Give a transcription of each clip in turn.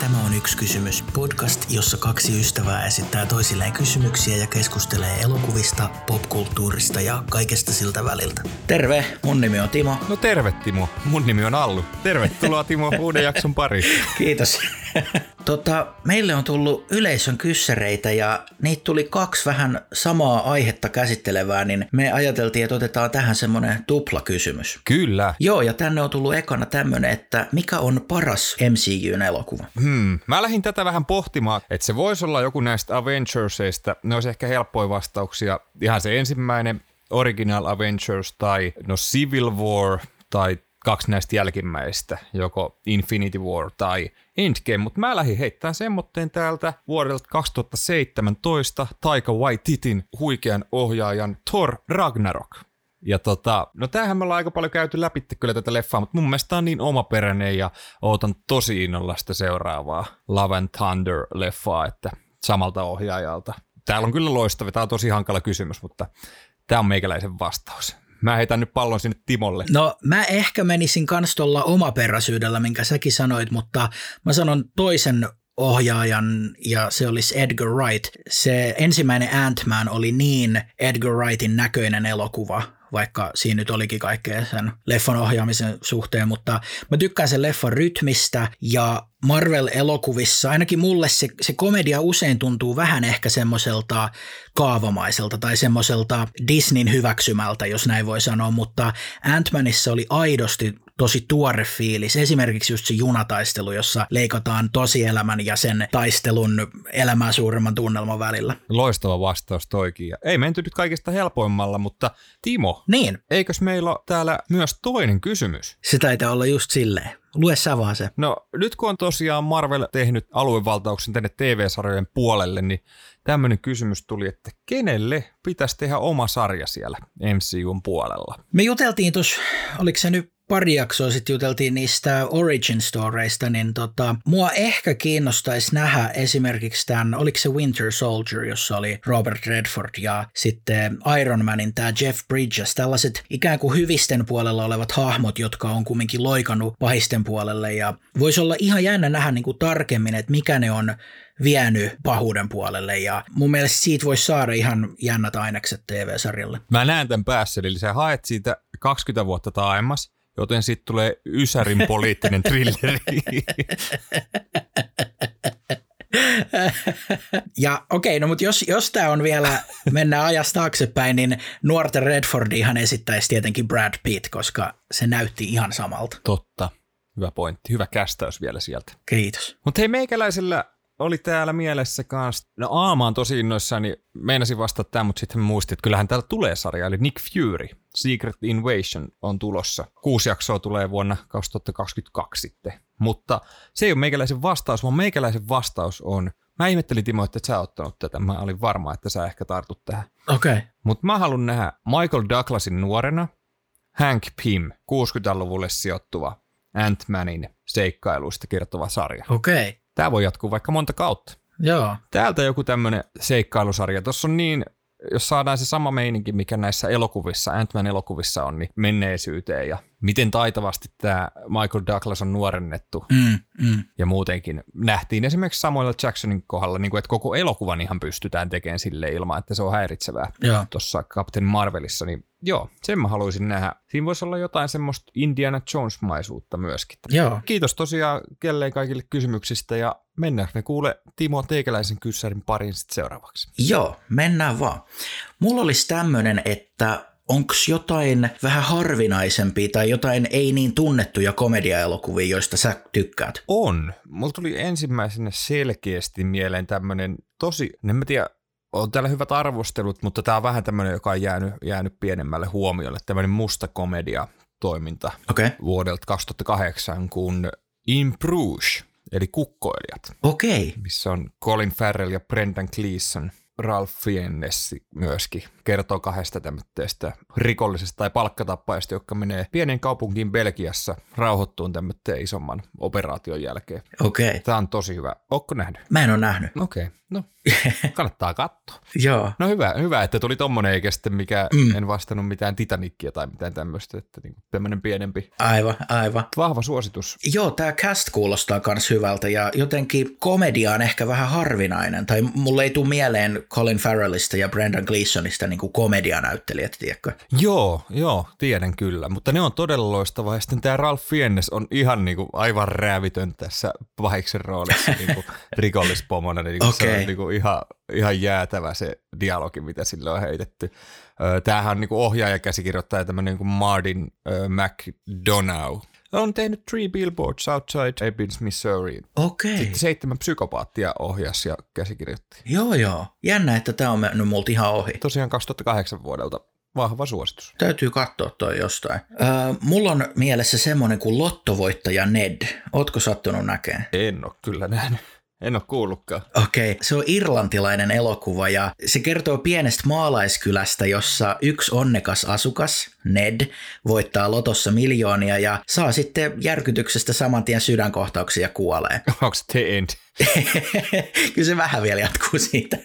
Tämä on yksi kysymys. Podcast, jossa kaksi ystävää esittää toisilleen kysymyksiä ja keskustelee elokuvista, popkulttuurista ja kaikesta siltä väliltä. Terve, mun nimi on Timo. No terve Timo, mun nimi on Allu. Tervetuloa Timo uuden jakson pariin. Kiitos. Tota, meille on tullut yleisön kyssäreitä ja niitä tuli kaksi vähän samaa aihetta käsittelevää, niin me ajateltiin, että otetaan tähän semmoinen tuplakysymys. Kyllä. Joo, ja tänne on tullut ekana tämmönen, että mikä on paras MCUn elokuva? Hmm. Mä lähdin tätä vähän pohtimaan, että se voisi olla joku näistä Avengersista. Ne olisi ehkä helppoja vastauksia. Ihan se ensimmäinen Original Avengers tai no Civil War tai kaksi näistä jälkimmäistä, joko Infinity War tai Endgame, mutta mä lähdin heittämään semmoitteen täältä vuodelta 2017 Taika Waititin huikean ohjaajan Thor Ragnarok. Ja tota, no tämähän me ollaan aika paljon käyty läpi kyllä tätä leffaa, mutta mun mielestä on niin omaperäinen ja ootan tosi innolla sitä seuraavaa Love and Thunder-leffaa, että samalta ohjaajalta. Täällä on kyllä loistava, tämä on tosi hankala kysymys, mutta tämä on meikäläisen vastaus. Mä heitän nyt pallon sinne Timolle. No mä ehkä menisin kans tuolla omaperäisyydellä, minkä säkin sanoit, mutta mä sanon toisen ohjaajan ja se olisi Edgar Wright. Se ensimmäinen Ant-Man oli niin Edgar Wrightin näköinen elokuva, vaikka siinä nyt olikin kaikkea sen leffan ohjaamisen suhteen, mutta mä tykkään sen leffan rytmistä ja Marvel-elokuvissa, ainakin mulle se, se komedia usein tuntuu vähän ehkä semmoiselta kaavamaiselta tai semmoiselta Disneyn hyväksymältä, jos näin voi sanoa, mutta Ant-Manissa oli aidosti tosi tuore fiilis. Esimerkiksi just se junataistelu, jossa leikataan tosielämän ja sen taistelun elämää suuremman tunnelman välillä. Loistava vastaus toikin. Ja ei menty nyt kaikista helpoimmalla, mutta Timo, Niin, eikös meillä ole täällä myös toinen kysymys? se taitaa olla just silleen. Lue sä vaan se. No nyt kun on tosiaan Marvel tehnyt aluevaltauksen tänne TV-sarjojen puolelle, niin tämmöinen kysymys tuli, että kenelle pitäisi tehdä oma sarja siellä MCUn puolella? Me juteltiin tuossa, oliko se nyt pari jaksoa sitten juteltiin niistä origin storeista, niin tota, mua ehkä kiinnostaisi nähdä esimerkiksi tämän, oliko se Winter Soldier, jossa oli Robert Redford ja sitten Iron Manin tämä Jeff Bridges, tällaiset ikään kuin hyvisten puolella olevat hahmot, jotka on kumminkin loikannut pahisten puolelle ja voisi olla ihan jännä nähdä niin kuin tarkemmin, että mikä ne on vienyt pahuuden puolelle ja mun mielestä siitä voisi saada ihan jännät ainekset TV-sarjalle. Mä näen tämän päässä, eli sä haet siitä 20 vuotta taaemmas, joten sitten tulee Ysärin poliittinen thrilleri. Ja okei, okay, no mutta jos, jos tämä on vielä, mennään ajasta taaksepäin, niin nuorten Redfordihan esittäisi tietenkin Brad Pitt, koska se näytti ihan samalta. Totta. Hyvä pointti. Hyvä kästäys vielä sieltä. Kiitos. Mutta hei, meikäläisellä oli täällä mielessä kanssa, no Aama on tosi innoissaan, niin meinasin vastata tämän, mutta sitten muistin, että kyllähän täällä tulee sarja, eli Nick Fury, Secret Invasion on tulossa. Kuusi jaksoa tulee vuonna 2022 sitten. Mutta se ei ole meikäläisen vastaus, vaan meikäläisen vastaus on, mä ihmettelin Timo, että et sä ottanut tätä, mä olin varma, että sä ehkä tartut tähän. Okei. Okay. Mutta mä haluan nähdä Michael Douglasin nuorena, Hank Pym, 60-luvulle sijoittuva Ant-Manin seikkailuista kertova sarja. Okei. Okay. Tämä voi jatkuu vaikka monta kautta. Joo. Täältä joku tämmöinen seikkailusarja. Tuossa on niin, jos saadaan se sama meininki, mikä näissä elokuvissa, Ant-Man elokuvissa on, niin menneisyyteen ja miten taitavasti tämä Michael Douglas on nuorennettu Mm, mm. ja muutenkin nähtiin esimerkiksi Samuel Jacksonin kohdalla, niin kuin, että koko elokuvan ihan pystytään tekemään sille ilman, että se on häiritsevää. Tuossa Captain Marvelissa, niin joo, sen mä haluaisin nähdä. Siinä voisi olla jotain semmoista Indiana Jones-maisuutta myöskin. Joo. Kiitos tosiaan kelleen kaikille kysymyksistä ja mennään me kuule Timo Teikäläisen kyssärin pariin sitten seuraavaksi. Joo, mennään vaan. Mulla olisi tämmönen, että onko jotain vähän harvinaisempia tai jotain ei niin tunnettuja komediaelokuvia, joista sä tykkäät? On. Mulla tuli ensimmäisenä selkeästi mieleen tämmönen tosi, en mä tiedä, on täällä hyvät arvostelut, mutta tää on vähän tämmönen, joka on jäänyt, jäänyt pienemmälle huomiolle. Tämmönen musta komedia toiminta. Okay. vuodelta 2008, kun In Bruges, eli kukkoilijat. Okay. missä on Colin Farrell ja Brendan Gleeson, Ralph Fiennes myöskin kertoo kahdesta tämmöistä rikollisesta tai palkkatappajasta, jotka menee pienen kaupunkiin Belgiassa rauhoittuun tämmöisen isomman operaation jälkeen. Okei. Okay. Tämä on tosi hyvä. Ootko nähnyt? Mä en ole nähnyt. Okei, okay. no kannattaa katsoa. Joo. No hyvä, hyvä, että tuli tommonen eikä sitten mikä, mm. en vastannut mitään Titanickia tai mitään tämmöistä, että niin tämmöinen pienempi. Aivan, aivan. Vahva suositus. Joo, tämä cast kuulostaa myös hyvältä ja jotenkin komedia on ehkä vähän harvinainen, tai mulle ei tule mieleen Colin Farrellista ja Brendan Gleesonista niin kuin komedianäyttelijät, tiedätkö? Joo, joo, tiedän kyllä, mutta ne on todella loistava ja sitten tämä Ralph Fiennes on ihan niin kuin aivan räävitön tässä pahiksen roolissa niin kuin rikollispomona, niin okay. se on niin kuin ihan, ihan jäätävä se dialogi, mitä sille on heitetty. Tämähän on niin kuin ohjaaja käsikirjoittaja tämmöinen niin Martin McDonough, on tehnyt Three Billboards Outside Ebbins, Missouri. Okei. Okay. Sitten seitsemän psykopaattia ohjasi ja käsikirjoitti. Joo, joo. Jännä, että tämä on mennyt multa ihan ohi. Tosiaan 2008 vuodelta vahva suositus. Täytyy katsoa toi jostain. Öö, mulla on mielessä semmoinen kuin lottovoittaja Ned. Ootko sattunut näkemään? En ole kyllä nähnyt. En ole kuullutkaan. Okei, okay. se on irlantilainen elokuva ja se kertoo pienestä maalaiskylästä, jossa yksi onnekas asukas, Ned, voittaa lotossa miljoonia ja saa sitten järkytyksestä saman tien sydänkohtauksia ja kuolee. Onko se The End? Kyllä se vähän vielä jatkuu siitä.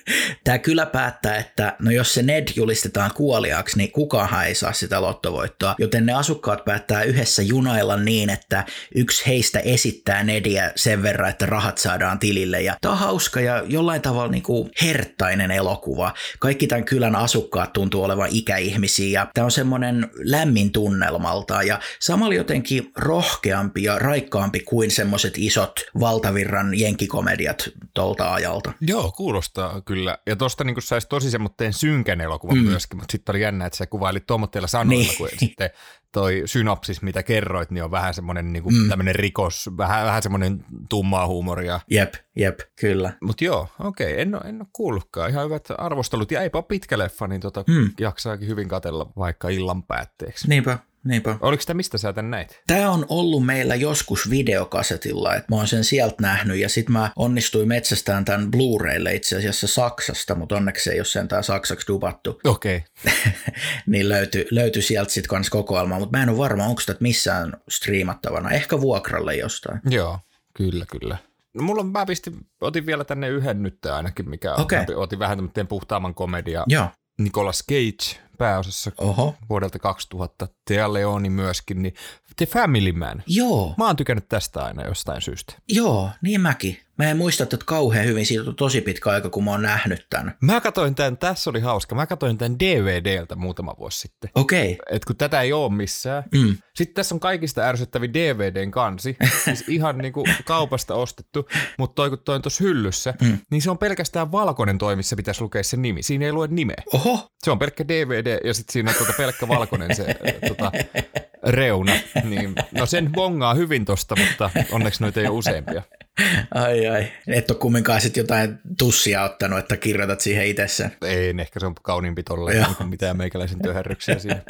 Tämä kyllä päättää, että no jos se Ned julistetaan kuoliaaksi, niin kukaan ei saa sitä lottovoittoa. Joten ne asukkaat päättää yhdessä junailla niin, että yksi heistä esittää Nediä sen verran, että rahat saadaan tilille. Ja tämä on hauska ja jollain tavalla niin kuin herttainen elokuva. Kaikki tämän kylän asukkaat tuntuu olevan ikäihmisiä ja tämä on semmoinen lämmin tunnelmalta ja samalla jotenkin rohkeampi ja raikkaampi kuin semmoiset isot valtavirran jenkikomediat komediat tuolta ajalta. Joo, kuulostaa kyllä. Ja tuosta niin saisi tosi semmoinen synkän elokuvan mm. myöskin, mutta sitten oli jännä, että sä kuvailit tuommoitteilla sanoilla, niin. kun sitten toi synopsis, mitä kerroit, niin on vähän semmoinen niin mm. tämmöinen rikos, vähän, vähän semmoinen tummaa huumoria. Jep, jep, kyllä. Mutta joo, okei, okay, en, ole, en ole kuullutkaan. Ihan hyvät arvostelut ja eipä pitkä leffa, niin tota, mm. jaksaakin hyvin katella vaikka illan päätteeksi. Niinpä, Niinpä. Oliko sitä mistä sä tän näit? Tämä on ollut meillä joskus videokasetilla, että mä oon sen sieltä nähnyt ja sitten mä onnistuin metsästään tämän Blu-raylle itse asiassa Saksasta, mutta onneksi ei ole sentään saksaksi dubattu. Okei. Okay. niin löytyi löyty sieltä sitten kans kokoelma, mutta mä en ole varma, onko sitä missään striimattavana. Ehkä vuokralle jostain. Joo, kyllä, kyllä. No mulla on, mä pistin, otin vielä tänne yhden nyt ainakin, mikä okay. otin vähän tämmöinen puhtaamman komedia. Joo. Nicolas Cage pääosassa Oho. vuodelta 2000, Thea Leoni myöskin, niin The Family Man. Joo. Mä oon tykännyt tästä aina jostain syystä. Joo, niin mäkin. Mä en muista että kauhean hyvin, siitä on tosi pitkä aika, kun mä oon nähnyt tämän. Mä katsoin tämän, tässä oli hauska, mä katsoin tämän DVDltä muutama vuosi sitten. Okei. Okay. Et kun tätä ei ole missään. Mm. Sitten tässä on kaikista ärsyttävi DVDn kansi, siis ihan niinku kaupasta ostettu, mutta toi kun toi on tuossa hyllyssä, mm. niin se on pelkästään valkoinen toi, missä pitäisi lukea se nimi. Siinä ei lue nimeä. Oho. Se on pelkkä DVD ja sitten siinä on tuota pelkkä valkoinen se tuota, reuna. Niin, no sen bongaa hyvin tosta, mutta onneksi noita ei ole useampia. Ai ai. Et ole kumminkaan sitten jotain tussia ottanut, että kirjoitat siihen itse sen. Ei, ehkä se on kauniimpi tolle, niin mitään meikäläisen työherryksiä siinä.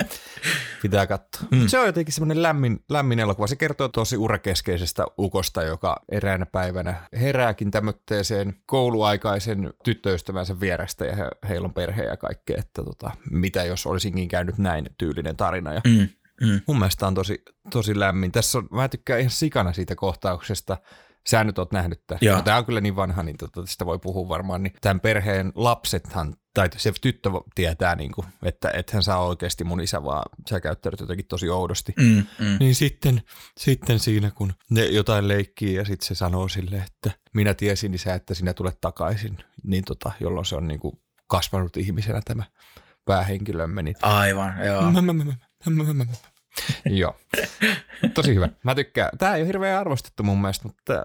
Pitää katsoa. Mm. Se on jotenkin semmoinen lämmin, lämmin elokuva. Se kertoo tosi urakeskeisestä ukosta, joka eräänä päivänä herääkin tämmöiseen kouluaikaisen tyttöystävänsä vierestä ja he, heillä on perhe ja kaikkea, että tota, mitä jos olisinkin käynyt näin tyylinen tarina. Ja mm. Mm. Mun mielestä on tosi, tosi lämmin. Tässä on, mä tykkään ihan sikana siitä kohtauksesta, Sä nyt oot nähnyt tämän. No, tämä on kyllä niin vanha, niin tota, tästä voi puhua varmaan. Niin tämän perheen lapsethan, tai se tyttö tietää, niin kuin, että et hän saa oikeasti mun isä, vaan sä käyttäydyt jotenkin tosi oudosti. Mm, mm. Niin sitten, sitten siinä, kun ne jotain leikkii ja sitten se sanoo sille, että minä tiesin isä, että sinä tulet takaisin, niin tota, jolloin se on niin kuin kasvanut ihmisenä tämä päähenkilömme. Niin... Aivan, joo. Joo. Tosi hyvä. Mä tykkään. Tämä ei ole hirveän arvostettu mun mielestä, mutta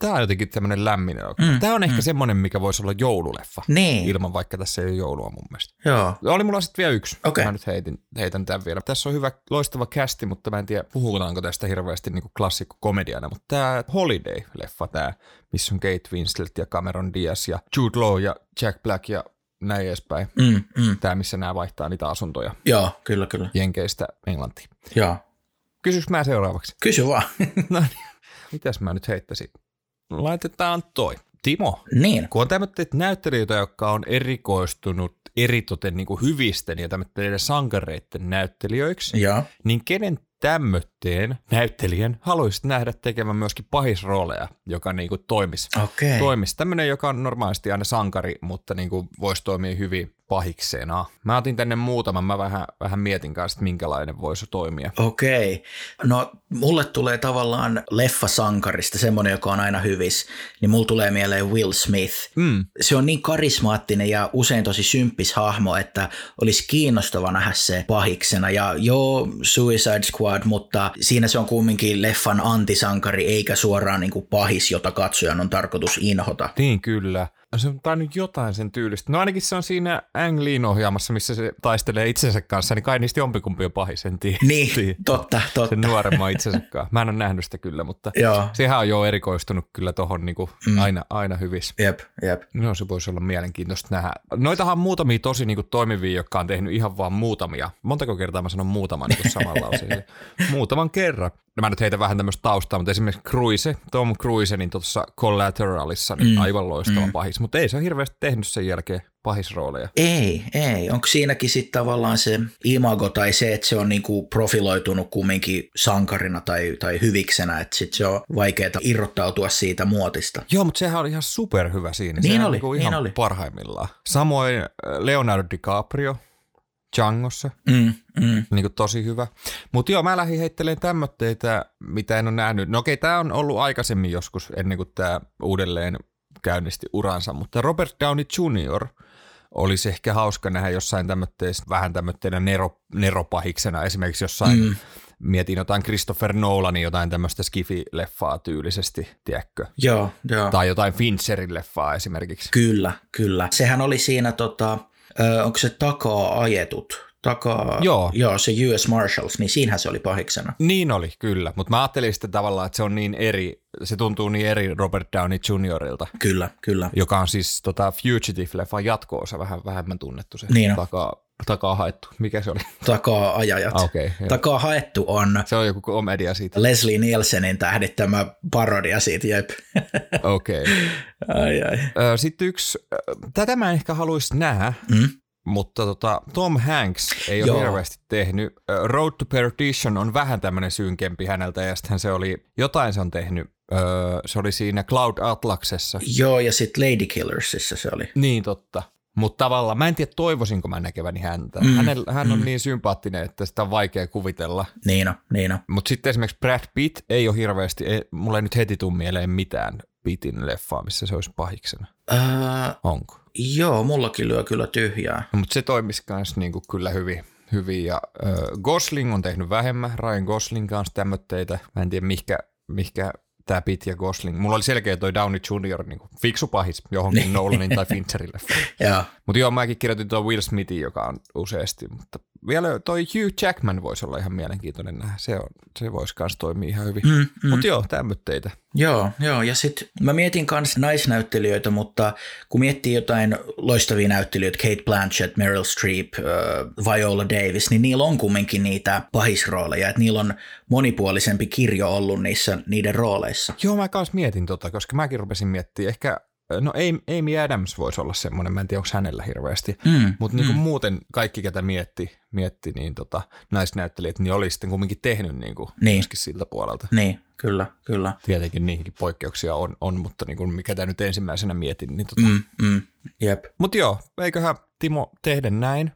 tämä on jotenkin tämmöinen lämmin mm, Tämä on ehkä mm. semmoinen, mikä voisi olla joululeffa. Niin. Ilman vaikka tässä ei ole joulua mun mielestä. Joo. Oli mulla sitten vielä yksi. Okay. Mä nyt heitin, heitän tämän vielä. Tässä on hyvä, loistava kästi, mutta mä en tiedä, puhutaanko tästä hirveästi niin klassikko komediana. Mutta tämä Holiday-leffa, tämä, missä on Kate Winslet ja Cameron Diaz ja Jude Law ja Jack Black ja näin edespäin. Mm, mm. Tämä, missä nämä vaihtaa niitä asuntoja. Joo, kyllä, kyllä. Jenkeistä Englantiin. Joo. Kysyks mä seuraavaksi? Kysy vaan. no niin, mitäs mä nyt heittäisin? Laitetaan toi. Timo. Niin. Kun on tämmöiset näyttelijöitä, jotka on erikoistunut eritoten niin hyvisten ja tämmöiden sankareiden näyttelijöiksi, Joo. niin kenen tämmötteen näyttelijän haluaisit nähdä tekemään myöskin pahisrooleja, joka niin kuin toimisi. Okei. Toimisi tämmöinen, joka on normaalisti aina sankari, mutta niin kuin voisi toimia hyvin pahiksena. Mä otin tänne muutaman, mä vähän, vähän mietin kanssa, että minkälainen voisi toimia. Okei. No mulle tulee tavallaan leffasankarista semmoinen, joka on aina hyvis, niin mulla tulee mieleen Will Smith. Mm. Se on niin karismaattinen ja usein tosi symppis hahmo, että olisi kiinnostava nähdä se pahiksena. Ja joo, Suicide Squad, mutta siinä se on kumminkin leffan antisankari eikä suoraan niin kuin pahis, jota katsojan on tarkoitus inhota. Niin kyllä. Se on tainnut jotain sen tyylistä. No ainakin se on siinä Ang Leein ohjaamassa, missä se taistelee itsensä kanssa, niin kai niistä jompikumpi on pahis, en tiedä. Niin, totta, totta. Sen nuoremman itsensä kanssa. Mä en ole nähnyt sitä kyllä, mutta Joo, sehän on jo erikoistunut kyllä tohon niinku Mm. aina, aina hyvissä. jep, jep. No se voisi olla mielenkiintoista nähdä. Noitahan on muutamia tosi niinku toimivia, jotka on tehnyt ihan vaan muutamia. Montako kertaa mä sanon muutaman niinku samalla lauseella? Muutaman kerran. No mä nyt heitä vähän tämmöistä taustaa, mutta esimerkiksi Cruise, Tom Cruise, niin tuossa Collateralissa niin Mm. aivan loistava Mm. pahis. Mutta ei se ole hirveästi tehnyt sen jälkeen pahisrooleja. Ei, ei. Onko siinäkin sitten tavallaan se imago tai se, että se on niinku profiloitunut kumminkin sankarina tai, tai hyviksenä, että sit se on vaikeaa irrottautua siitä muotista. Joo, mutta sehän oli ihan superhyvä siinä. Niin sehän oli, niinku niin ihan oli. parhaimmillaan. Samoin äh, Leonardo DiCaprio Djangossa. Mm, mm. niin kuin tosi hyvä. Mutta joo, mä lähdin heittelemään tämmöitteitä, mitä en ole nähnyt. No okei, tämä on ollut aikaisemmin joskus ennen kuin tämä uudelleen käynnisti uransa, mutta Robert Downey Jr. olisi ehkä hauska nähdä jossain tämmöitteessä, vähän tämmöitteellä nero, neropahiksena, esimerkiksi jossain. Mm. mietin jotain Christopher Nolanin jotain tämmöistä skifi-leffaa tyylisesti, tiedätkö? Joo, joo. Tai jotain Fincherin leffaa esimerkiksi. Kyllä, kyllä. Sehän oli siinä, tota, ö, onko se takaa ajetut? Takaa, Joo. joo, se US Marshals, niin siinähän se oli pahiksena. Niin oli, kyllä. Mutta mä ajattelin sitä tavallaan, että se on niin eri, se tuntuu niin eri Robert Downey Jr.ilta. Kyllä, kyllä. joka on siis tota Fugitive-leffan jatko-osa, vähän vähemmän tunnettu se Niin takaa, takaa haettu. Mikä se oli? Takaa ajajat. Ah, okay, Takaa haettu on se on joku komedia siitä. Leslie Nielsenin tähdittämä parodia siitä, jep. Okei. Okay. ai ai. Sitten yksi, tätä mä en ehkä haluaisi nähdä, Mm? mutta tota, Tom Hanks ei ole Joo. hirveästi tehnyt. Road to Perdition on vähän tämmöinen synkempi häneltä, ja sitten se oli, jotain se on tehnyt, se oli siinä Cloud Atlaksessa. Joo, ja sitten Lady Killersissa se oli. Niin totta. Mutta tavallaan mä en tiedä, toivoisinko mä näkeväni häntä. Mm, Mm, Hänel, hän on mm. niin sympaattinen, että sitä on vaikea kuvitella. Niin on, niin on. Mutta sitten esimerkiksi Brad Pitt ei ole hirveästi, ei, mulla ei nyt heti tuu mieleen mitään Pittin leffaa, missä se olisi pahiksena. Öö, Onko? joo, mullakin lyö kyllä tyhjää. No, mutta se toimisi myös niinku kyllä hyvin. hyvin. Ja äh, Gosling on tehnyt vähemmän, Ryan Gosling kanssa tämmöitteitä. Mä en tiedä, mihkä, mihkä tämä Pitt ja Gosling. Mulla oli selkeä toi Downey Jr. Niin fiksu pahis johonkin. Nolanin tai Fincherin leffaan. Joo, Mutta joo, mäkin kirjoitin tuon Will Smithin, joka on useasti, mutta vielä toi Hugh Jackman voisi olla ihan mielenkiintoinen nähdä. Se, on, se voisi myös toimia ihan hyvin. Mm, mm, mutta joo, tämmöitteitä. Joo, joo, ja sitten mä mietin myös naisnäyttelijöitä, mutta kun miettii jotain loistavia näyttelijöitä, Kate Blanchett, Meryl Streep, äh, Viola Davis, niin niillä on kumminkin niitä pahisrooleja, että niillä on monipuolisempi kirjo ollut niissä niiden rooleissa. Joo, mä kanssa mietin tota, koska mäkin rupesin miettimään. Ehkä, no Amy- Adams voisi olla semmoinen, mä en tiedä, onko hänellä hirveästi. Mm, Mutta niinku muuten kaikki, ketä mietti, mietti niin tota, naisnäyttelijät, niin oli sitten kumminkin tehnyt niinku Niin. myöskin siltä puolelta. Niin, kyllä, kyllä. Tietenkin niihinkin poikkeuksia on, on mutta niinku, mikä tämä nyt ensimmäisenä mietin. Niin tota. Mm, mm, jep. Mutta joo, eiköhän Timo tehdä näin,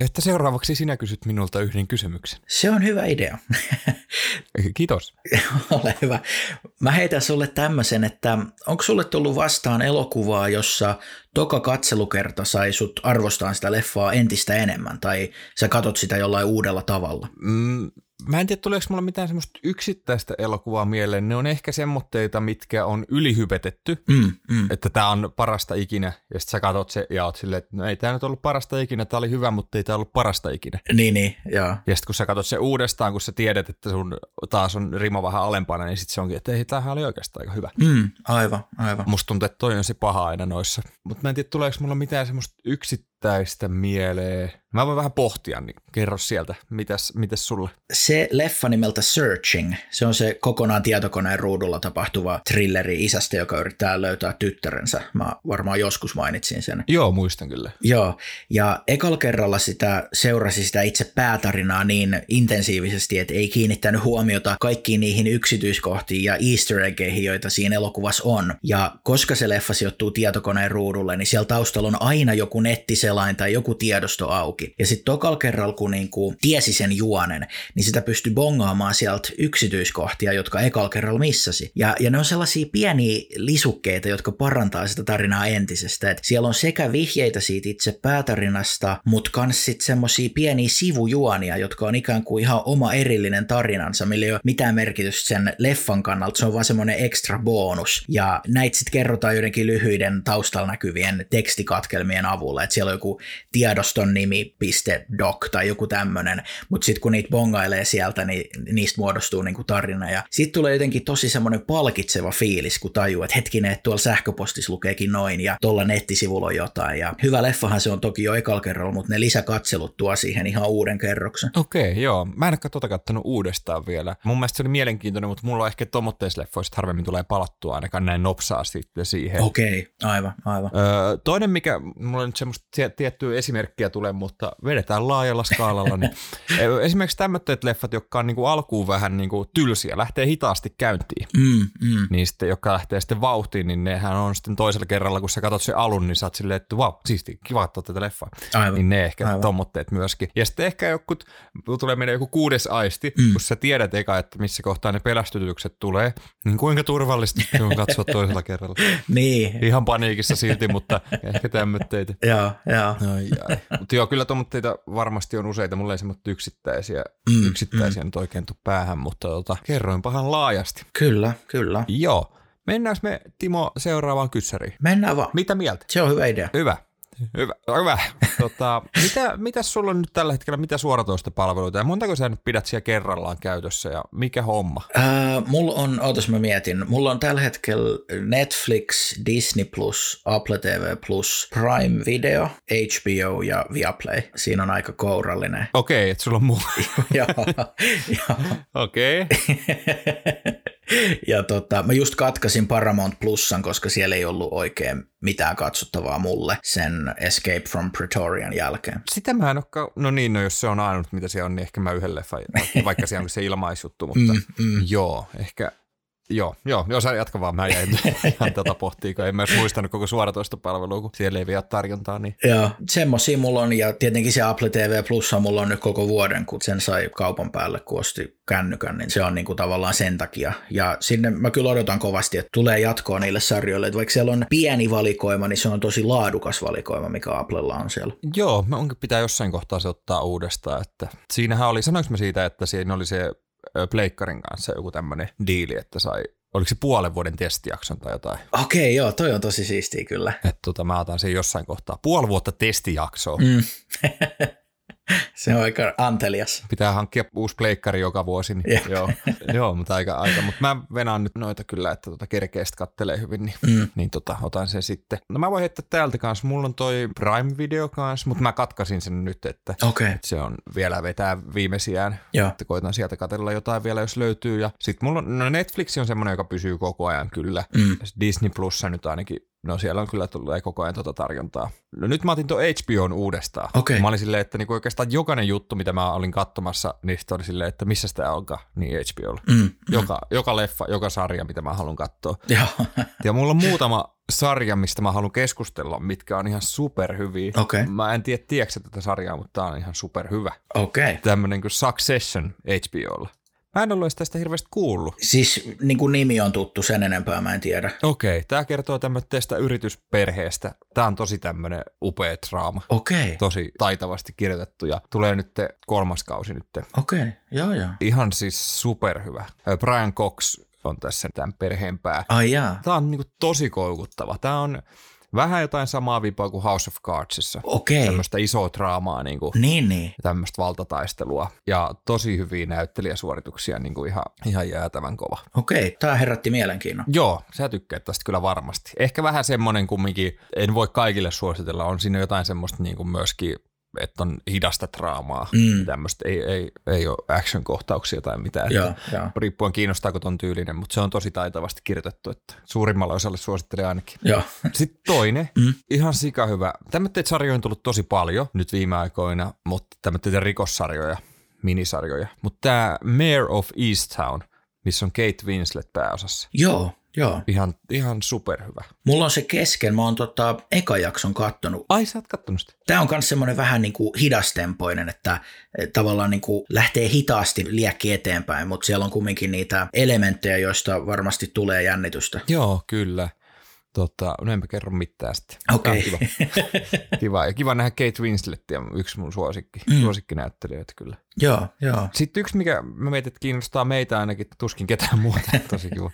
että seuraavaksi sinä kysyt minulta yhden kysymyksen. Se on hyvä idea. Kiitos. Ole hyvä. Mä heitän sulle tämmöisen, että onko sulle tullut vastaan elokuvaa, jossa toka katselukerta sai sut arvostaa sitä leffaa entistä enemmän, tai sä katot sitä jollain uudella tavalla? Mm, mä en tiedä, tuleeko mulla mitään semmoista yksittäistä elokuvaa mieleen. Ne on ehkä semmoitteita, mitkä on ylihypetetty, Mm, mm. että tämä on parasta ikinä, ja sitten sä katot se ja oot silleen, että no ei tämä nyt ollut parasta ikinä, tämä oli hyvä, mutta ei tämä ollut parasta ikinä. Niin, niin, joo. Ja sitten kun sä katot se uudestaan, kun sä tiedät, että sun taas on rima vähän alempana, niin sitten se onkin, että ei, tämähän oli oikeastaan aika hyvä. Mm, aivan, aivan. Musta tuntuu, että toi on se paha aina noissa. Mutta mä en tiedä, tuleeko mulla mitään semmoista yksittäistä mieleen. Mä voin vähän pohtia, niin kerro sieltä, mitäs, mitäs sulle? Se leffa nimeltä Searching, se on se kokonaan tietokoneen ruudulla tapahtuva thrilleri isästä, joka yrittää löytää tyttärensä. Mä varmaan joskus mainitsin sen. Joo, muistan kyllä. Joo, ja ekalla kerralla sitä seurasi sitä itse päätarinaa niin intensiivisesti, että ei kiinnittänyt huomiota kaikkiin niihin yksityiskohtiin ja easter eggeihin, joita siinä elokuvassa on. Ja koska se leffa sijoittuu tietokoneen ruudulle, niin siellä taustalla on aina joku nettiselain tai joku tiedosto auki. Ja sitten tokal kerralla, kun niinku tiesi sen juonen, niin sitä pystyi bongaamaan sieltä yksityiskohtia, jotka ekal kerralla missasi. Ja, ja ne on sellaisia pieniä lisukkeita, jotka parantaa sitä tarinaa entisestä. Et siellä on sekä vihjeitä siitä itse päätarinasta, mutta kans sitten semmoisia pieniä sivujuonia, jotka on ikään kuin ihan oma erillinen tarinansa, millä ei ole mitään merkitystä sen leffan kannalta, se on vaan semmoinen extra bonus. Ja näitä sitten kerrotaan joidenkin lyhyiden taustalla näkyvien tekstikatkelmien avulla, että siellä on joku tiedoston nimi, doc tai joku tämmönen, mutta sitten kun niitä bongailee sieltä, niin niistä muodostuu niinku tarina ja sitten tulee jotenkin tosi semmoinen palkitseva fiilis, kun tajuu, että hetkinen, että tuolla sähköpostissa lukeekin noin ja tuolla nettisivulla on jotain ja hyvä leffahan se on toki jo ekal kerralla, mutta ne lisäkatselut tuo siihen ihan uuden kerroksen. Okei, okay, joo. Mä en ole tota kattonut uudestaan vielä. Mun mielestä se oli mielenkiintoinen, mutta mulla on ehkä tommotteislepfoista harvemmin tulee palattua ainakaan näin nopsaasti siihen. Okei, okay, aivan, aivan. Öö, toinen, mikä mulla nyt semmoista tiettyä esimerkkiä tulee, mutta vedetään laajalla skaalalla. Niin esimerkiksi tämmöiset leffat, jotka on niin kuin alkuun vähän niin kuin tylsiä, lähtee hitaasti käyntiin. Mm, mm. Niin sitten, jotka lähtee sitten vauhtiin, niin nehän on sitten toisella kerralla, kun sä katsot sen alun, niin sä oot silleen, että vau, siisti, kiva katsoa tätä leffaa. Aivan. Niin ne ehkä Aivan. tommotteet myöskin. Ja sitten ehkä joku, tulee meidän joku kuudes aisti, mm. kun sä tiedät eka, että missä kohtaa ne pelästytykset tulee, niin kuinka turvallista se on katsoa toisella kerralla. niin. Ihan paniikissa silti, mutta ehkä tämmöitteitä. Joo, joo. Ai, ai. Mutta joo, kyllä tuommoitteita varmasti on useita. Mulla ei semmoista yksittäisiä, mm, yksittäisiä mm. nyt oikein tuu päähän, mutta tota, kerroinpahan laajasti. Kyllä, kyllä. Joo. Mennäänkö me, Timo, seuraavaan kyssäriin? Mennään vaan. Mitä mieltä? Se on hyvä idea. Hyvä. Hyvä. Hyvä. Tota, mitä, mitä sulla on nyt tällä hetkellä, mitä suoratoistopalveluita ja montako sä nyt pidät siellä kerrallaan käytössä ja mikä homma? Äh, mulla on, ootas mä mietin, mulla on tällä hetkellä Netflix, Disney+, Plus, Apple TV+, Prime Video, HBO ja Viaplay. Siinä on aika kourallinen. Okei, okay, että sulla on muu. Joo. Okei. Ja tota, mä just katkasin Paramount Plusan, koska siellä ei ollut oikein mitään katsottavaa mulle sen Escape from Pretorian jälkeen. Sitä mä en ole, no niin, no jos se on ainut mitä siellä on, niin ehkä mä yhden leffan, vaikka siellä on se ilmaisjuttu, mutta mm, mm. joo, ehkä Joo, joo, joo, sä jatka vaan, mä jäin ihan tätä pohtii, kun en myös muistanut koko suoratoistopalvelua, kun siellä ei vielä tarjontaa. Niin. Joo, semmosia mulla on, ja tietenkin se Apple TV Plus mulla on nyt koko vuoden, kun sen sai kaupan päälle, kun osti kännykän, niin se on niinku tavallaan sen takia. Ja sinne mä kyllä odotan kovasti, että tulee jatkoa niille sarjoille, että vaikka siellä on pieni valikoima, niin se on tosi laadukas valikoima, mikä Applella on siellä. Joo, onkin pitää jossain kohtaa se ottaa uudestaan, että siinähän oli, sanoinko mä siitä, että siinä oli se Pleikkarin kanssa joku tämmöinen diili, että sai oliko se puolen vuoden testijakson tai jotain. Okei, okay, joo, toi on tosi siistiä kyllä. Että tota, mä otan sen jossain kohtaa. Puoli vuotta testijaksoa. Mm. Se on aika antelias. Pitää hankkia uusi pleikkari joka vuosi. Niin yeah. joo, joo, mutta aika, aika. Mutta mä venaan nyt noita kyllä, että tota kerkeistä kattelee hyvin, niin, mm. niin tota, otan sen sitten. No mä voin heittää täältä kanssa. Mulla on toi Prime-video kanssa, mutta mä katkasin sen nyt, että, okay. että se on vielä vetää viimeisiään. Joo. Että koitan sieltä katella jotain vielä, jos löytyy. Ja sitten mulla on, no Netflix on semmoinen, joka pysyy koko ajan kyllä. Mm. Disney Plus nyt ainakin No siellä on kyllä tullut koko ajan tuota tarjontaa. No nyt mä otin tuon HBOn uudestaan. Okay. Mä olin silleen, että niinku oikeastaan jokainen juttu, mitä mä olin katsomassa, niistä oli silleen, että missä sitä onkaan, niin HBOlla. Mm, mm. Joka, joka leffa, joka sarja, mitä mä haluan katsoa. Joo. ja mulla on muutama sarja, mistä mä haluan keskustella, mitkä on ihan superhyviä. Okay. Mä en tiedä, tiedätkö tätä sarjaa, mutta tää on ihan superhyvä. Okei. Okay. Tämmönen kuin Succession HBOlla. Mä en ollut tästä hirveästi kuullut. Siis niin kuin nimi on tuttu, sen enempää mä en tiedä. Okei, okay, tämä kertoo tämmöistä yritysperheestä. Tämä on tosi tämmöinen upea draama. Okei. Okay. Tosi taitavasti kirjoitettu ja tulee nyt kolmas kausi nyt. Okei, okay. joo joo. Ihan siis superhyvä. Brian Cox on tässä tämän perheen pää. Ai jaa. Tämä on niinku tosi koukuttava. Tämä on Vähän jotain samaa vipaa kuin House of Cardsissa. Okei. Tämmöistä isoa draamaa, niin kuin Niin, niin. tämmöistä valtataistelua ja tosi hyviä näyttelijäsuorituksia, niin kuin ihan, ihan jäätävän kova. Okei, tämä herätti mielenkiinnon. Joo, sä tykkäät tästä kyllä varmasti. Ehkä vähän semmoinen kumminkin, en voi kaikille suositella, on siinä jotain semmoista niin kuin myöskin että on hidasta draamaa, Mm. tämmöistä, ei, ei, ei ole action-kohtauksia tai mitään. Joo, Että joo. riippuen kiinnostaako ton tyylinen, mutta se on tosi taitavasti kirjoitettu, että suurimmalle osalle suosittelen ainakin. Joo. Sitten toinen, Mm. ihan sika hyvä. Tämmöitä sarjoja on tullut tosi paljon nyt viime aikoina, mutta tämmöitä rikossarjoja, minisarjoja. Mutta tämä Mayor of Easttown, missä on Kate Winslet pääosassa. Joo, joo. Ihan, ihan superhyvä. Mulla on se kesken, mä oon tota eka jakson kattonut. Ai sä oot kattonut sitä? Tämä on myös semmoinen vähän niin kuin hidastempoinen, että eh, tavallaan niin kuin lähtee hitaasti liekki eteenpäin, mutta siellä on kumminkin niitä elementtejä, joista varmasti tulee jännitystä. Joo, kyllä. Tota, no enpä kerro mitään sitten. Okei. Kiva. kiva. Ja kiva nähdä Kate Winslettiä, yksi mun suosikki, Mm. suosikkinäyttelijöitä kyllä. joo, joo. Sitten yksi, mikä mä mietin, että kiinnostaa meitä ainakin, tuskin ketään muuta, tosi kiva,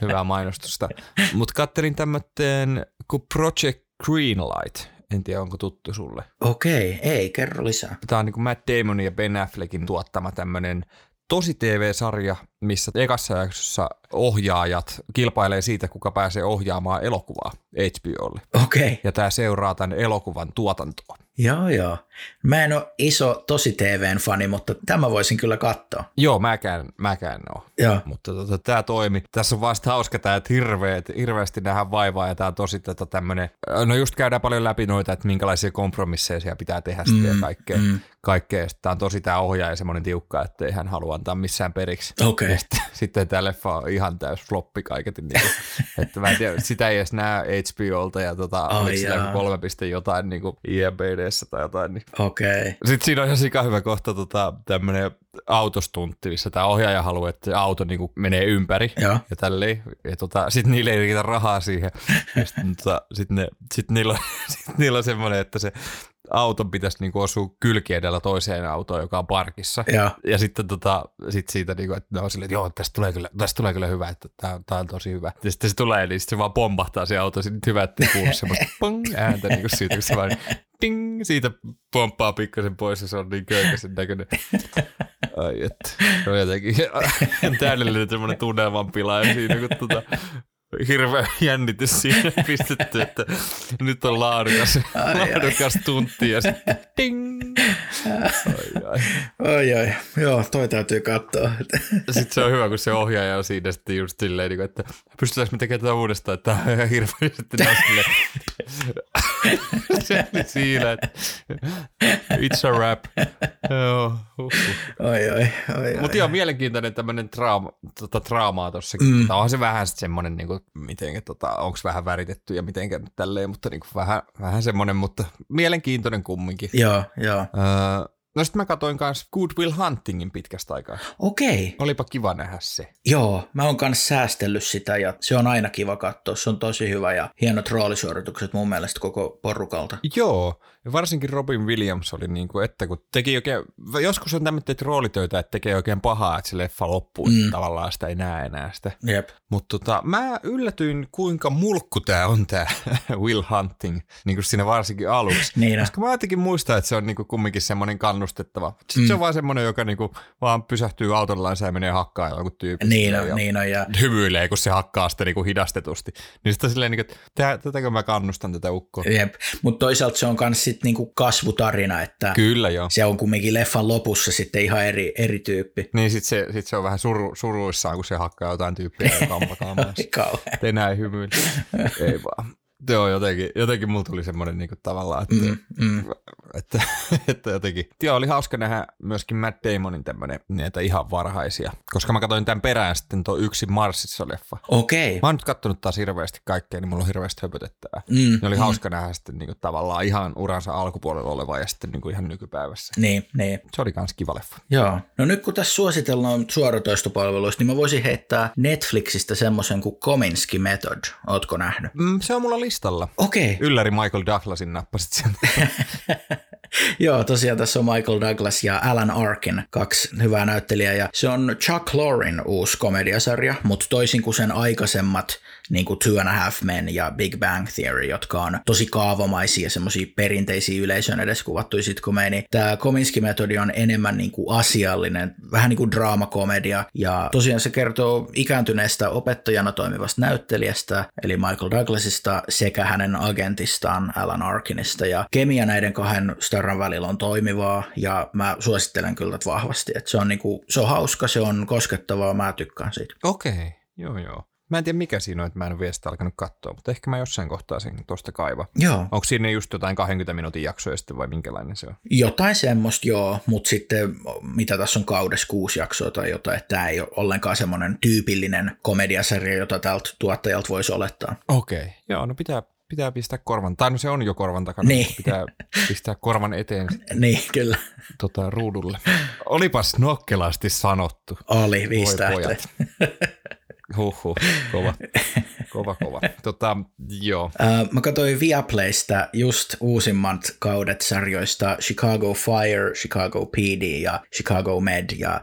hyvää mainostusta. Mutta kattelin tämmöten kuin Project Greenlight, en tiedä onko tuttu sulle. Okei, ei, kerro lisää. Tämä on niin kuin Matt Damonin ja Ben Affleckin tuottama tämmöinen tosi TV-sarja, missä ekassa jaksossa ohjaajat kilpailee siitä, kuka pääsee ohjaamaan elokuvaa HBOlle. Okei, Ja tämä seuraa tämän elokuvan tuotantoa. joo, joo. Mä en ole iso tosi TVn fani, mutta tämä voisin kyllä katsoa. Joo, mäkään, mäkään ole. Joo, Mutta tota, tämä toimi. Tässä on vasta hauska tämä, että hirveet, hirveästi nähdään vaivaa ja tämä on tosi tota, tämmöinen, no just käydään paljon läpi noita, että minkälaisia kompromisseja siellä pitää tehdä mm, ja kaikkea. mm. Kaikkea. Tämä on tosi tämä ohjaaja semmoinen tiukka, että ei hän halua antaa missään periksi. Ja sitten, sitten tämä leffa on ihan täys floppi kaiketin. Niin kuin, että mä en tiedä, sitä ei edes näe HBOlta ja tota, Ai oliko joku kolme piste jotain niin kuin IMBDssä tai jotain. Niin. okei. Sitten siinä on ihan sika hyvä kohta tota, tämmöinen autostuntti, missä tämä ohjaaja haluaa, että auto niinku menee ympäri Joo. ja tälleen. Ja tota, sitten niille ei riitä rahaa siihen. Ja sitten tota, sit ne, sit niillä, on, sit niillä on semmoinen, että se auton pitäisi niinku osua kylkiedellä toiseen autoon, joka on parkissa. Joo. Ja sitten tota, sit siitä, niinku, että ne on silleen, että joo, tästä tulee kyllä, tästä tulee kyllä hyvä, että tämä, tämä on tosi hyvä. Ja sitten se tulee, niin sitten se vaan pompahtaa se auto, sitten hyvä, että ei kuulu semmoista pong ääntä niinku siitä, kun se vaan ding, siitä pomppaa pikkasen pois ja se on niin köykäisen näköinen. Ai että, on jotenkin täydellinen semmoinen tunnelman pilaaja siinä, kun tota, hirveä jännitys siinä pistetty, että nyt on laadukas, Ai, ai. laadukas tunti ja sitten ding. Ai, ai. Oi, oi. Joo, toi täytyy katsoa. Sitten se on hyvä, kun se ohjaaja on siinä sitten just silleen, niin että pystytäänkö me tekemään tätä uudestaan, että tämä on ihan hirveä. Sitten on silleen, se oli siinä, että it's a rap. Joo, uhuh. oi, oi, oi. Mutta ihan mielenkiintoinen tämmöinen draama, tota, draamaa tossakin. Mm. Onhan se vähän sitten semmoinen, niin kuin, miten, tota, onko vähän väritetty ja mitenkä nyt tälleen, mutta niin kuin vähän, vähän semmoinen, mutta mielenkiintoinen kumminkin. Joo, joo. Öö, no sitten mä katsoin kanssa Good Will Huntingin pitkästä aikaa. Okei. Olipa kiva nähdä se. Joo, mä oon kanssa säästellyt sitä ja se on aina kiva katsoa. Se on tosi hyvä ja hienot roolisuoritukset mun mielestä koko porukalta. Joo, varsinkin Robin Williams oli niin kuin, että kun teki oikein, joskus on tämmöitä roolitöitä, että tekee oikein pahaa, että se leffa loppuu, Mm. tavallaan sitä ei näe enää sitä. Jep. Mutta tota, mä yllätyin, kuinka mulkku tää on tää Will Hunting, niin kuin siinä varsinkin aluksi. Niin. Koska mä jotenkin muistan, että se on niinku kumminkin semmoinen kannustettava. Sitten Mm. se on vaan semmoinen, joka niinku vaan pysähtyy autollaan ja menee hakkaa jonkun tyypin. Niin ja on, niin on. Ja hymyilee, kun se hakkaa sitä niinku hidastetusti. Niin sitten silleen, niinku, että tää- tätäkö mä kannustan tätä ukkoa. Jep. Mutta toisaalta se on myös sit niinku kasvutarina, että Kyllä joo. se on kumminkin leffan lopussa sitten ihan eri, eri tyyppi. Niin sit se, sit se on vähän suru, suruissaan, kun se hakkaa jotain tyyppiä. Kauhean. Enää ei hymyile. ei vaan. Joo, jotenkin, jotenkin mulla tuli semmoinen niinku tavallaan, että, Mm, mm. että, että jotenkin. Joo, oli hauska nähdä myöskin Matt Damonin tämmönen, näitä ihan varhaisia. Koska mä katsoin tämän perään sitten tuo yksi Marsissa leffa. Okei. Mä oon nyt kattonut taas hirveästi kaikkea, niin mulla on hirveästi höpötettävää. Mm, oli mm. hauska nähdä sitten niinku tavallaan ihan uransa alkupuolella oleva ja sitten niinku ihan nykypäivässä. Niin, niin. Se oli kans kiva leffa. Joo. No nyt kun tässä suositellaan suoratoistopalveluista, niin mä voisin heittää Netflixistä semmoisen kuin Kominsky Method. Ootko nähnyt? Mm, se on mulla listalla. Okei. Ylläri Michael Douglasin nappasit sieltä. Joo, tosiaan tässä on Michael Douglas ja Alan Arkin, kaksi hyvää näyttelijää. Ja se on Chuck Lorrin uusi komediasarja, mutta toisin kuin sen aikaisemmat niin kuin Two and a Half Men ja Big Bang Theory, jotka on tosi kaavamaisia, semmoisia perinteisiä yleisön edes kuvattuja sitcomeja, niin tämä Kominsky-metodi on enemmän niin kuin asiallinen, vähän niin kuin draamakomedia, ja tosiaan se kertoo ikääntyneestä opettajana toimivasta näyttelijästä, eli Michael Douglasista, sekä hänen agentistaan Alan Arkinista, ja kemia näiden kahden starran välillä on toimivaa, ja mä suosittelen kyllä tätä vahvasti, että se on, niin kuin, se on hauska, se on koskettavaa, mä tykkään siitä. Okei, okay. joo joo. Mä en tiedä mikä siinä on, että mä en ole vielä sitä alkanut katsoa, mutta ehkä mä jossain kohtaa sen tuosta kaiva. Joo. Onko siinä just jotain 20 minuutin jaksoja sitten vai minkälainen se on? Jotain semmoista joo, mutta sitten mitä tässä on kaudessa kuusi jaksoa tai jotain, että tämä ei ole ollenkaan semmoinen tyypillinen komediasarja, jota tältä tuottajalta voisi olettaa. Okei, okay. joo, no pitää, pitää pistää korvan, tai no se on jo korvan takana, Niin. pitää pistää korvan eteen Niin, kyllä. tota, ruudulle. Olipas nokkelasti sanottu. Oli, viisi tähteä. Huhhuh, kova, kova, kova. Tota, joo. Äh, mä katsoin Viaplaysta just uusimmat kaudet sarjoista Chicago Fire, Chicago PD ja Chicago Med ja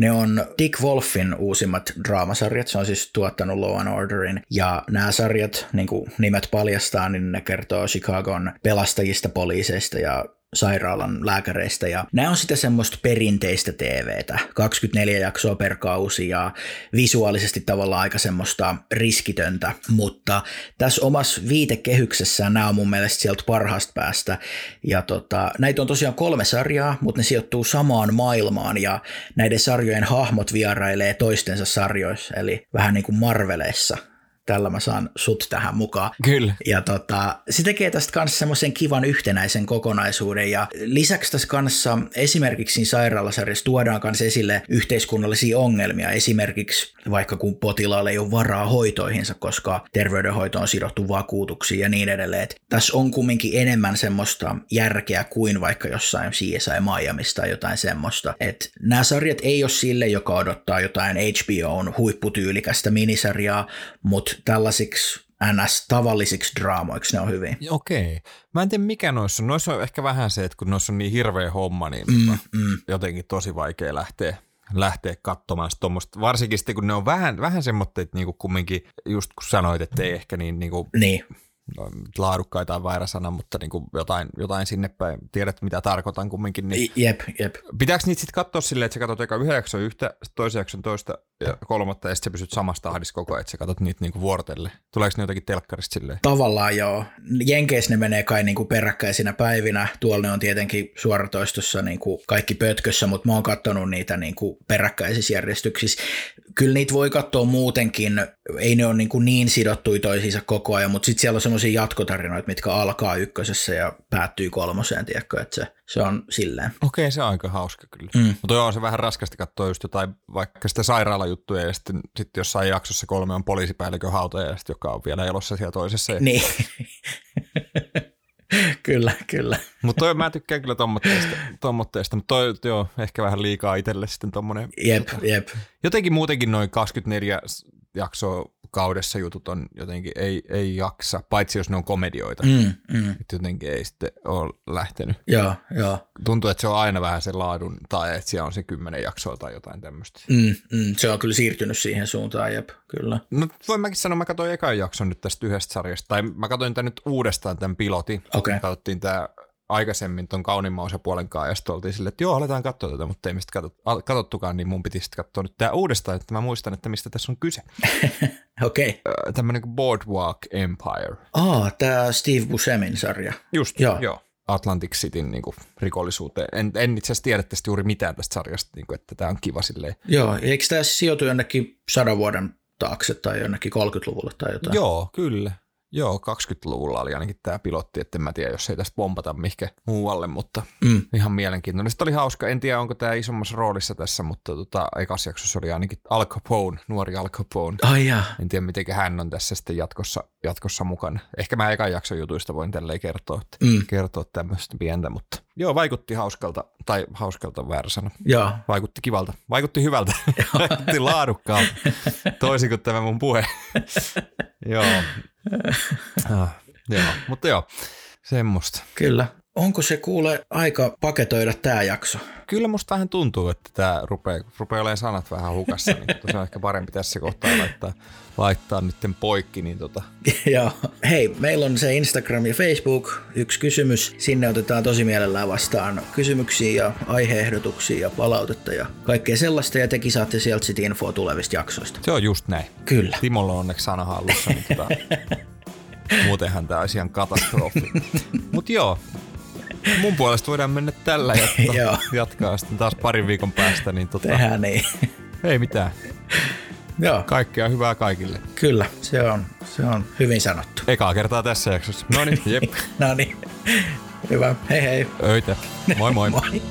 ne on Dick Wolfin uusimmat draamasarjat, se on siis tuottanut Law and Orderin, ja nämä sarjat, niin kuin nimet paljastaa, niin ne kertoo Chicagon pelastajista, poliiseista ja sairaalan lääkäreistä ja nämä on sitä semmoista perinteistä TVtä, 24 jaksoa per kausi ja visuaalisesti tavallaan aika semmoista riskitöntä, mutta tässä omassa viitekehyksessään nämä on mun mielestä sieltä parhaasta päästä ja tota, näitä on tosiaan kolme sarjaa, mutta ne sijoittuu samaan maailmaan ja näiden sarjojen hahmot vierailee toistensa sarjoissa, eli vähän niin kuin Marveleissa. Tällä mä saan sut tähän mukaan. Kyllä. Ja tota, se tekee tästä kanssa semmoisen kivan yhtenäisen kokonaisuuden ja lisäksi tässä kanssa esimerkiksi siinä sairaalasarjassa tuodaan kanssa esille yhteiskunnallisia ongelmia, esimerkiksi vaikka kun potilaalle ei ole varaa hoitoihinsa, koska terveydenhoito on sidottu vakuutuksiin ja niin edelleen. Et tässä on kumminkin enemmän semmoista järkeä kuin vaikka jossain CSI Miamista tai jotain semmoista. Et nämä sarjat ei ole sille, joka odottaa jotain HBOn huipputyylikästä minisarjaa, mutta tällaisiksi NS-tavallisiksi draamoiksi ne on hyvin. Okei. Mä en tiedä mikä noissa on. Noissa on ehkä vähän se, että kun noissa on niin hirveä homma, niin Mm, tota, mm. jotenkin tosi vaikea lähteä lähteä katsomaan sitä tommoista. Varsinkin sitten, kun ne on vähän, vähän semmoitteet niin kumminkin, just kun sanoit, että ei ehkä niin, niin kuin, Niin, no, laadukkaita on väärä sana, mutta niin kuin jotain, jotain sinne päin. Tiedät, mitä tarkoitan kumminkin. Niin jep, jep. Pitääkö niitä sitten katsoa silleen, että sä katsot eka yhden jakson yhtä, toisen jakson toista ja kolmatta, ja sitten sä pysyt samassa tahdissa koko ajan, että sä katsot niitä niinku vuorotelle. Tuleeko ne jotenkin telkkarista silleen? Tavallaan joo. Jenkeissä ne menee kai niinku peräkkäisinä päivinä. Tuolla ne on tietenkin suoratoistossa niinku kaikki pötkössä, mutta mä oon katsonut niitä niinku peräkkäisissä järjestyksissä. Kyllä niitä voi katsoa muutenkin. Ei ne ole niinku niin sidottuja toisiinsa koko ajan, mutta sitten siellä on semmoisia jatkotarinoita, mitkä alkaa ykkösessä ja päättyy kolmoseen, tiedätkö, että se, se on silleen. Okei, se on aika hauska kyllä. Mm. Mutta on se vähän raskasti katsoa just jotain vaikka sitä sairaalajuttuja ja sitten, sitten jossain jaksossa kolme on poliisipäällikön hauta ja sitten joka on vielä elossa siellä toisessa. Ja... Niin. kyllä, kyllä. Mutta mä tykkään kyllä tommotteesta mutta toi joo, ehkä vähän liikaa itselle sitten tommonen. Jep, jep. Jotenkin muutenkin noin 24 jaksoa kaudessa jutut on jotenkin, ei, ei jaksa, paitsi jos ne on komedioita. Mm, mm. Et jotenkin ei sitten ole lähtenyt. Joo, joo. Tuntuu, että se on aina vähän se laadun, tai että siellä on se kymmenen jaksoa tai jotain tämmöistä. Mm, mm. Se on kyllä siirtynyt siihen suuntaan, jep, kyllä. No voin mäkin sanoa, mä katsoin ekan jakson nyt tästä yhdestä sarjasta, tai mä katsoin tämän nyt uudestaan tämän pilotin. Okei. Me katsottiin tämä aikaisemmin ton kauniimman osapuolen kanssa, ja sitten oltiin silleen, että joo, aletaan katsoa tätä, mutta ei mistä katsot, katsottukaan, niin mun piti sitten katsoa nyt tämä uudestaan, että mä muistan, että mistä tässä on kyse. Okei. Öö, Tämmöinen kuin Boardwalk Empire. Aa, tämä Steve Buscemin sarja. Just, Joo. joo. joo. Atlantic Cityn niin kuin, rikollisuuteen. En, en itse asiassa tiedä tästä juuri mitään tästä sarjasta, niin kuin, että tämä on kiva silleen. Joo, eikö tämä sijoitu jonnekin sadan vuoden taakse tai jonnekin 30-luvulle tai jotain? Joo, kyllä. Joo, 20-luvulla oli ainakin tämä pilotti, että en mä tiedä, jos ei tästä pompata mihinkä muualle, mutta Mm. ihan mielenkiintoinen. Sitten oli hauska, en tiedä onko tämä isommassa roolissa tässä, mutta tota, ekas jaksossa oli ainakin Al Capone, nuori Al Capone. Ai jaa. En tiedä, miten hän on tässä sitten jatkossa, jatkossa mukana. Ehkä mä ekan jakson jutuista voin tälleen kertoa, että Mm. kertoa tämmöistä pientä, mutta joo, vaikutti hauskalta, tai hauskalta väärä sana. Joo, Vaikutti kivalta, vaikutti hyvältä, vaikutti laadukkaalta, toisin kuin tämä mun puhe. joo. Ah, joo, mutta joo, semmoista. kyllä. Onko se kuule aika paketoida tämä jakso? Kyllä musta vähän tuntuu, että tämä rupeaa, rupeaa olemaan sanat vähän hukassa, niin se on ehkä parempi tässä kohtaa laittaa, laittaa nytten poikki. Niin tota. Joo. Hei, meillä on se Instagram ja Facebook. Yksi kysymys. Sinne otetaan tosi mielellään vastaan kysymyksiä ja aiheehdotuksia ja palautetta ja kaikkea sellaista. Ja tekin saatte sieltä sitten infoa tulevista jaksoista. Se on just näin. Kyllä. Timolla on onneksi sana hallussa, niin tota, muutenhan tämä olisi ihan katastrofi. Mutta joo, mun puolesta voidaan mennä tällä ja Joo. jatkaa sitten taas parin viikon päästä. Niin tota, Tehdään niin. ei mitään. Joo, Kaikkea hyvää kaikille. kyllä. Se on, se on hyvin sanottu. Ekaa kertaa tässä jaksossa. No niin, jep. No niin. Hyvä. Hei hei. Öitä. Moi moi. Moi.